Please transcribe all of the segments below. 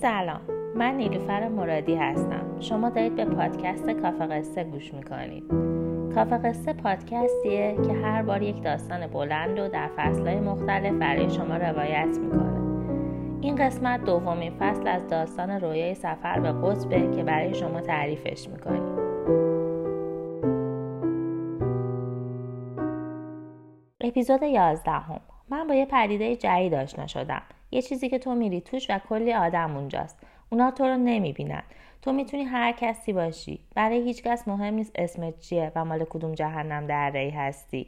سلام من نیلوفر مرادی هستم. شما دارید به پادکست کافه قصه گوش می‌کنید. کافه قصه پادکستیه که هر بار یک داستان بلند و در فصلهای مختلف برای شما روایت می‌کنه. این قسمت دومین فصل از داستان رویای سفر به قطبه که برای شما تعریفش می‌کنیم. اپیزود یازدهم. من با یه پدیده جدید آشنا شدم. یه چیزی که تو میری توش و کلی آدم اونجاست. اونا تو رو نمی‌بینن. تو می‌تونی هر کسی باشی. برای هیچ کس مهم نیست اسمت چیه و مال کدوم جهنم در ری هستی.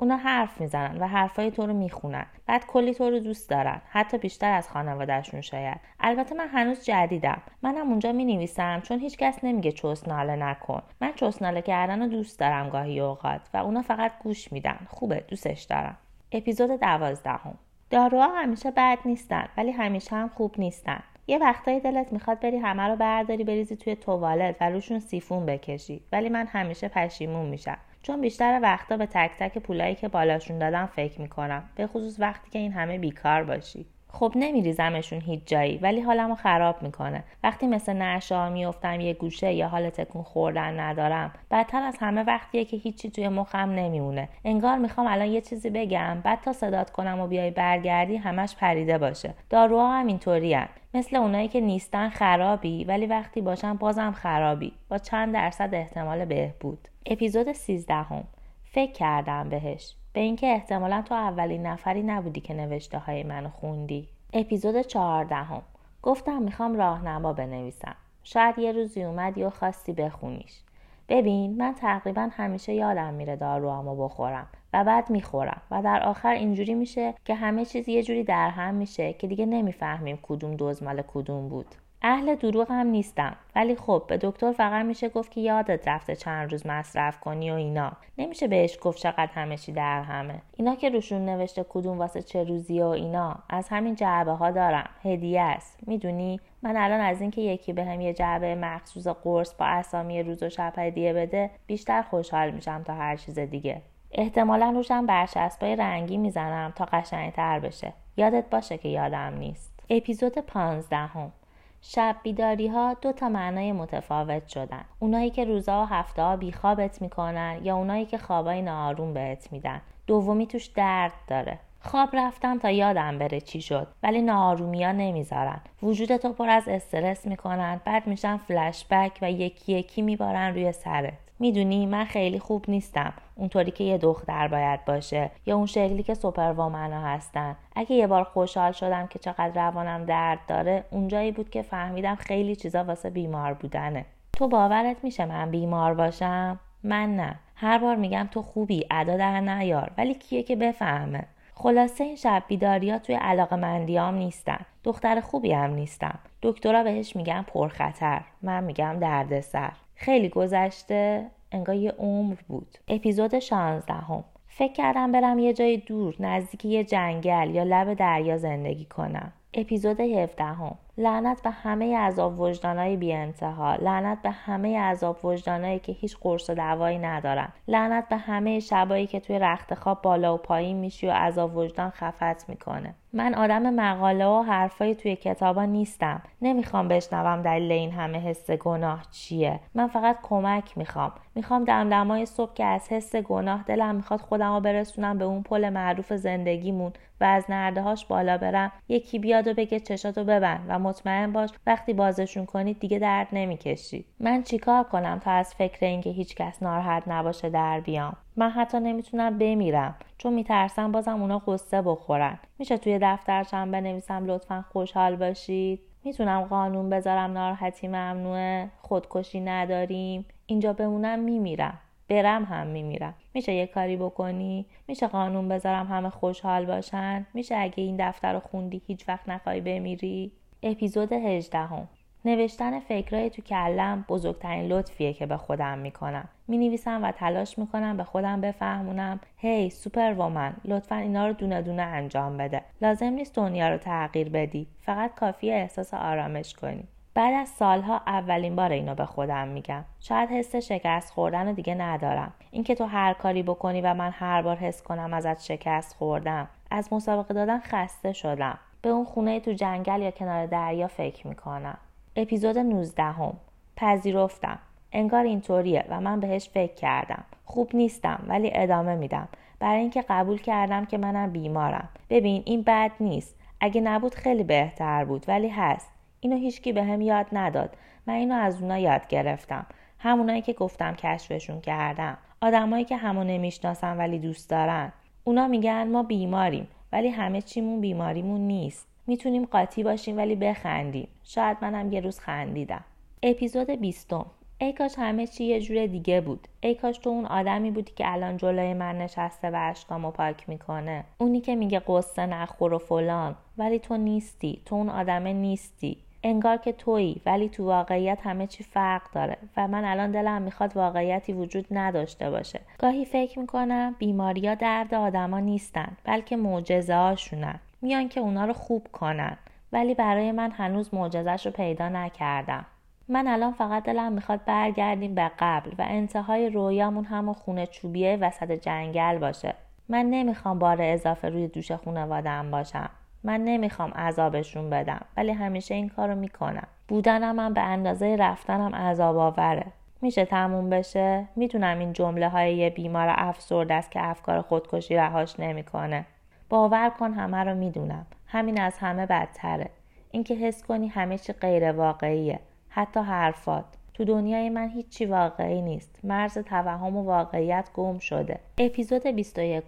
اونا حرف می‌زنن و حرفای تو رو می‌خونن. بعد کلی تو رو دوست دارن. حتی بیشتر از خانوادهشون شاید. البته من هنوز جدیدم. منم اونجا می نویسم چون هیچکس نمیگه چسناله نکن. من چسناله کردن رو دوست دارم گاهی اوقات و اونا فقط گوش میدن. خوبه دوستش دارم. اپیزود دوازدهم. داروها همیشه بد نیستن ولی همیشه هم خوب نیستن. یه وقتایی دلت می‌خواد بری همه رو برداری بریزی توی توالت و روشون سیفون بکشی. ولی من همیشه پشیمون میشم. چون بیشتر وقتا به تک تک پولایی که بالاشون دادم فکر می‌کنم. به خصوص وقتی که این همه بیکار باشی. خب نمیریزمشون هیچ جایی ولی حالمو خراب می‌کنه. وقتی مثل نعشا میفتم یه گوشه یا حال تکون خوردن ندارم. بدتر از همه وقتیه که هیچی توی مخم نمیمونه. انگار می‌خوام الان یه چیزی بگم بعد تا صدات کنم و بیای برگردی همش پریده باشه. داروها هم اینطوری مثل اونایی که نیستن خرابی ولی وقتی باشن بازم خرابی. با چند درصد احتمال بهبود. اپیزود سیزدهم. فکر کردم بهش. به اینکه احتمالا تو اولین نفری نبودی که نوشته های منو خوندی. اپیزود چهاردهم. گفتم می‌خوام راهنما بنویسم. شاید یه روزی اومدی و خواستی بخونیش. ببین من تقریبا همیشه یادم میره داروامو بخورم و بعد می‌خورم و در آخر اینجوری میشه که همه چیز یه جوری در هم میشه که دیگه نمی‌فهمیم کدوم دوز مال کدوم بود. اهل دروغ هم نیستم. ولی خب به دکتر فقط میشه گفت که یادت رفته چند روز مصرف کنی و اینا. نمیشه بهش گفت چقدر همه چی در همه. اینا که روشون نوشته کدوم واسه چه روزی و اینا. از همین جعبه ها دارم. هدیه است. می‌دونی؟ من الان از اینکه یکی به هم یه جعبه مخصوص قرص با اسامی روز و شب هدیه بده بیشتر خوشحال میشم تا هر چیز دیگه. احتمالا روشم برچسبای رنگی می‌زنم تا قشنگتر بشه. یادت باشه که یادم نیست. اپیزود پانزدهم. شب بیداری ها دو تا معنای متفاوت شدن. اونایی که روزا و هفته ها بیخوابت می‌کنن یا اونایی که خوابای ناآروم بهت میدن. دومی توش درد داره. خواب رفتم تا یادم بره چی شد ولی ناآرومی نمی‌ذارن. وجودتو پر از استرس می‌کنن بعد میشن فلشبک و یکی یکی میبارن روی سرت. می‌دونی من خیلی خوب نیستم. اونطوری که یه دختر باید باشه یا اون شکلی که سوپر ها هستن. اگه یه بار خوشحال شدم که چقدر روانم درد داره اونجایی بود که فهمیدم خیلی چیزا واسه بیمار بودنه. تو باورت میشه من بیمار باشم؟ من نه. هر بار میگم تو خوبی ادا در نیار. ولی کیه که بفهمه؟ خلاصه این شب بیداریا توی علاقه مندیام نیستن. دختر خوبی هم نیستم. دکترا بهش میگن پرخطر. من میگم دردسر. خیلی گذشته انگار یه عمر بود اپیزود 16 هم. فکر کردم برم یه جای دور نزدیک یه جنگل یا لب دریا زندگی کنم اپیزود 17 هم. لعنت به همه عذاب وجدانای بی انتها لعنت به همه عذاب وجدانایی که هیچ قرص و دوایی ندارن. لعنت به همه شبایی که توی رخت خواب بالا و پایین میشی و عذاب وجدان خفت می‌کنه. من آدم مقاله و حرفایی توی کتابا نیستم. نمی‌خوام بشنوم دلیل این همه حس گناه چیه. من فقط کمک می‌خوام. می‌خوام دمدمای صبح که از حس گناه دلم می‌خواد خودم رو برسونم به اون پل معروف زندگیمون و از نردهاش بالا برم. یکی بیاد و بگه چشاتو ببند و مطمئن باش وقتی بازشون کنید دیگه درد نمی‌کشی. من چیکار کنم تا از فکر اینکه هیچکس ناراحت نباشه در بیام؟ من حتی نمی‌تونم بمیرم چون میترسم بازم اونا قصه بخورن. میشه توی دفترچم بنویسم لطفا خوشحال باشید. می‌تونم قانون بذارم ناراحتی ممنوعه خودکشی نداریم. اینجا بمونم میمیرم. برم هم میمیرم. میشه یه کاری بکنی؟ میشه قانون بذارم همه خوشحال باشن؟ میشه اگه این دفتر رو خوندی هیچ وقت نخوای بمیری؟ اپیزود 18 هم. نوشتن فکرهای تو کلم بزرگترین لطفیه که به خودم می‌کنم. می نویسم و تلاش می‌کنم به خودم بفهمونم. هی سوپر وومن لطفا اینا رو دونه دونه انجام بده. لازم نیست دنیا رو تغییر بدی. فقط کافی احساس آرامش کنی. بعد از سالها اولین بار اینو به خودم میگم. شاید حس شکست خوردن دیگه ندارم. اینکه تو هر کاری بکنی و من هر بار حس کنم ازت شکست خوردم. از مسابقه دادن خسته شدم. به اون خونه تو جنگل یا کنار دریا فکر می‌کنم. اپیزود 19 هم. پذیرفتم. انگار اینطوریه و من بهش فکر کردم. خوب نیستم ولی ادامه میدم. برای اینکه قبول کردم که منم بیمارم. ببین این بد نیست. اگه نبود خیلی بهتر بود ولی هست. اینو هیچکی به هم یاد نداد. من اینو از اونا یاد گرفتم. همونایی که گفتم کشفشون کردم. آدمایی که همو نمی‌شناسن ولی دوست دارن. اونا میگن ما بیماریم. ولی همه چیمون بیماریمون نیست. می‌تونیم قاطی باشیم ولی بخندیم. شاید منم یه روز خندیدم. اپیزود بیستم. ای کاش همه چی یه جور دیگه بود. ای کاش تو اون آدمی بودی که الان جلوی من نشسته و اشکامو پاک می‌کنه. اونی که میگه قصه نخور و فلان. ولی تو نیستی. تو اون آدمه نیستی. انگار که تویی ولی تو واقعیت همه چی فرق داره و من الان دلم می‌خواد واقعیتی وجود نداشته باشه. گاهی فکر می‌کنم بیماریا درد آدما نیستن بلکه معجزه هاشونن میان که اونا رو خوب کنن ولی برای من هنوز معجزش رو پیدا نکردم. من الان فقط دلم می‌خواد برگردیم به قبل و انتهای رویامون همون خونه چوبیه وسط جنگل باشه. من نمی‌خوام بار اضافه روی دوش خونوادم باشم. من نمی‌خوام عذابشون بدم ولی همیشه این کارو می‌کنم. بودنم من به اندازه رفتنم عذاب آوره میشه تموم بشه؟ می‌تونم این جمله های یه بیمار افسرد است که افکار خودکشی رهاش نمی‌کنه. باور کن همه رو می‌دونم. همین از همه بدتره. اینکه حس کنی همه چی غیر واقعیه حتی حرفات. تو دنیای من هیچی واقعی نیست. مرز توهم و واقعیت گم شده. اپیزود 21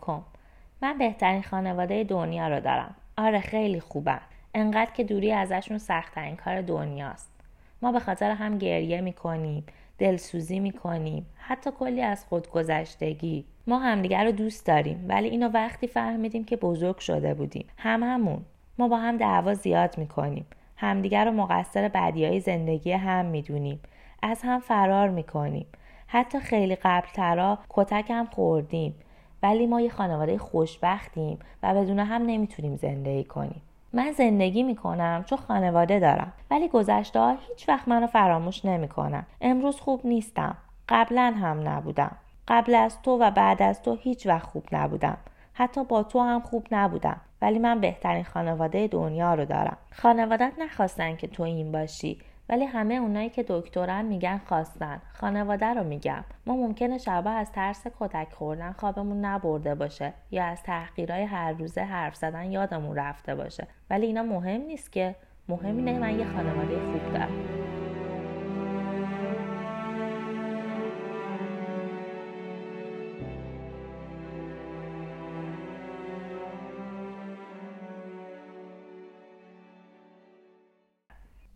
من بهترین خانواده دنیا رو دارم. آره خیلی خوبن انقدر که دوری ازشون سختترین کار دنیاست. ما به خاطر هم گریه می‌کنیم دلسوزی می‌کنیم حتی کلی از خودگذشتگی. ما همدیگر رو دوست داریم ولی اینو وقتی فهمیدیم که بزرگ شده بودیم. هم همون. ما با هم دعوا زیاد می‌کنیم. همدیگر رو مقصر بدیهای زندگی هم می‌دونیم. از هم فرار می‌کنیم. حتی خیلی قبل ترا کتک هم خوردیم. ولی ما یه خانواده خوشبختیم و بدون هم نمی‌تونیم زندگی کنیم. من زندگی می‌کنم چون خانواده دارم ولی گذشته هیچ وقت منو فراموش نمی‌کنم امروز خوب نیستم. قبلا هم نبودم. قبل از تو و بعد از تو هیچ وقت خوب نبودم. حتی با تو هم خوب نبودم. ولی من بهترین خانواده دنیا رو دارم. خانوادت نخواستن که تو این باشی. ولی همه اونایی که دکترن میگن خواستن. خانواده رو میگم. ما ممکنه شبا از ترس کتک خوردن خوابمون نبرده باشه یا از تحقیرهای هر روزه حرف زدن یادمون رفته باشه. ولی اینا مهم نیست که. مهم اینه من یه خانواده خوب دارم.